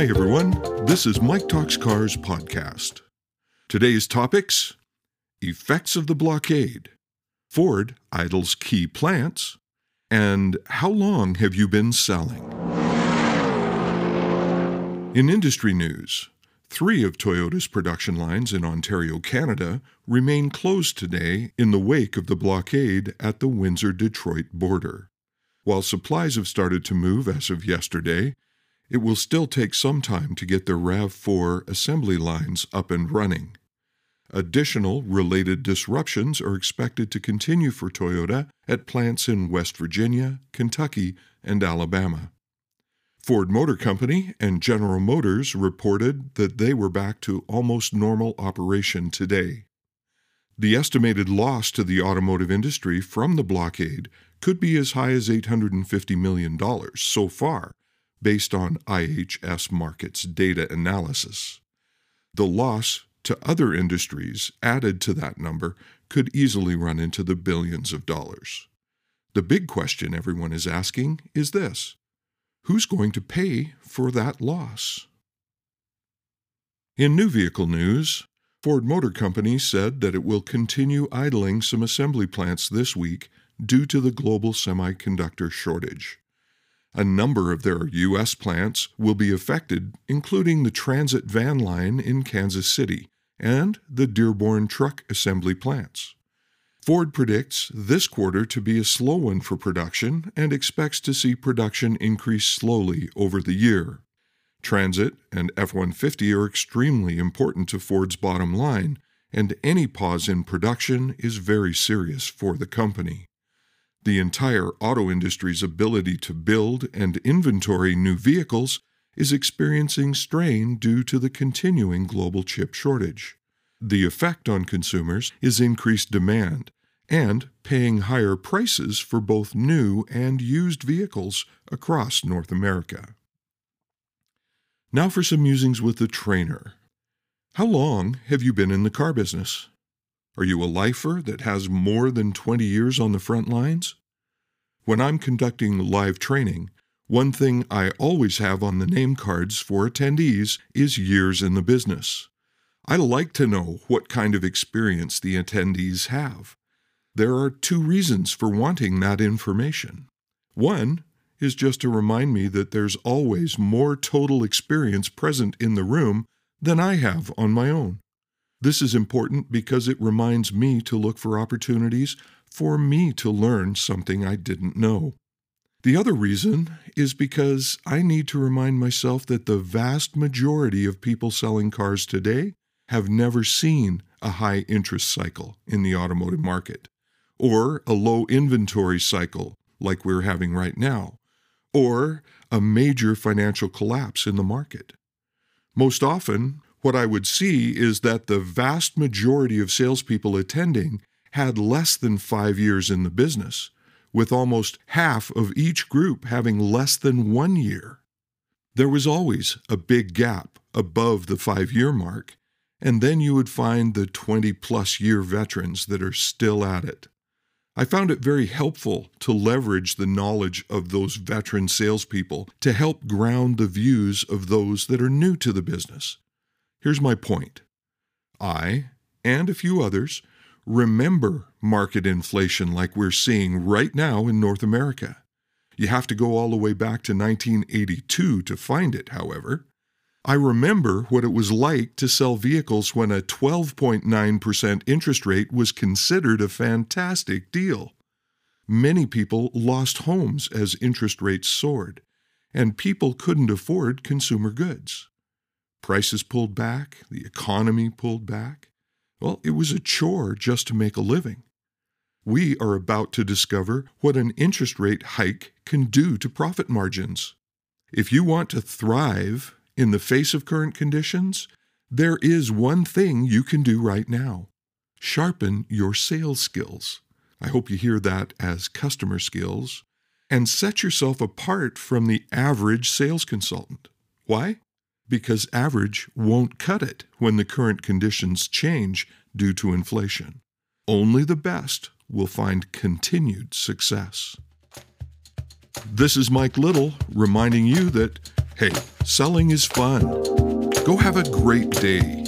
Hi, everyone. This is Mike Talks Cars podcast. Today's topics effects of the blockade, Ford idles key plants, and how long have you been selling? In industry news, three of Toyota's production lines in Ontario, Canada remain closed today in the wake of the blockade at the Windsor Detroit border. While supplies have started to move as of yesterday, it will still take some time to get the RAV4 assembly lines up and running. Additional related disruptions are expected to continue for Toyota at plants in West Virginia, Kentucky, and Alabama. Ford Motor Company and General Motors reported that they were back to almost normal operation today. The estimated loss to the automotive industry from the blockade could be as high as $850 million so far, based on IHS Markit's data analysis. The loss to other industries added to that number could easily run into the billions of dollars. The big question everyone is asking is this Who's going to pay for that loss? In new vehicle news, Ford Motor Company said that it will continue idling some assembly plants this week due to the global semiconductor shortage. A number of their U.S. plants will be affected, including the Transit van line in Kansas City and the Dearborn truck assembly plants. Ford predicts this quarter to be a slow one for production and expects to see production increase slowly over the year. Transit and F 150 are extremely important to Ford's bottom line, and any pause in production is very serious for the company. The entire auto industry's ability to build and inventory new vehicles is experiencing strain due to the continuing global chip shortage. The effect on consumers is increased demand and paying higher prices for both new and used vehicles across North America. Now for some musings with the trainer. How long have you been in the car business? Are you a lifer that has more than 20 years on the front lines? When I'm conducting live training, one thing I always have on the name cards for attendees is years in the business. I like to know what kind of experience the attendees have. There are two reasons for wanting that information. One is just to remind me that there's always more total experience present in the room than I have on my own. This is important because it reminds me to look for opportunities for me to learn something I didn't know. The other reason is because I need to remind myself that the vast majority of people selling cars today have never seen a high interest cycle in the automotive market, or a low inventory cycle like we're having right now, or a major financial collapse in the market. Most often, what I would see is that the vast majority of salespeople attending had less than five years in the business, with almost half of each group having less than one year. There was always a big gap above the five year mark, and then you would find the 20 plus year veterans that are still at it. I found it very helpful to leverage the knowledge of those veteran salespeople to help ground the views of those that are new to the business. Here's my point I, and a few others, remember market inflation like we're seeing right now in North America. You have to go all the way back to 1982 to find it, however. I remember what it was like to sell vehicles when a 12.9% interest rate was considered a fantastic deal. Many people lost homes as interest rates soared, and people couldn't afford consumer goods. Prices pulled back, the economy pulled back. Well, it was a chore just to make a living. We are about to discover what an interest rate hike can do to profit margins. If you want to thrive in the face of current conditions, there is one thing you can do right now sharpen your sales skills. I hope you hear that as customer skills and set yourself apart from the average sales consultant. Why? Because average won't cut it when the current conditions change due to inflation. Only the best will find continued success. This is Mike Little reminding you that Hey, selling is fun. Go have a great day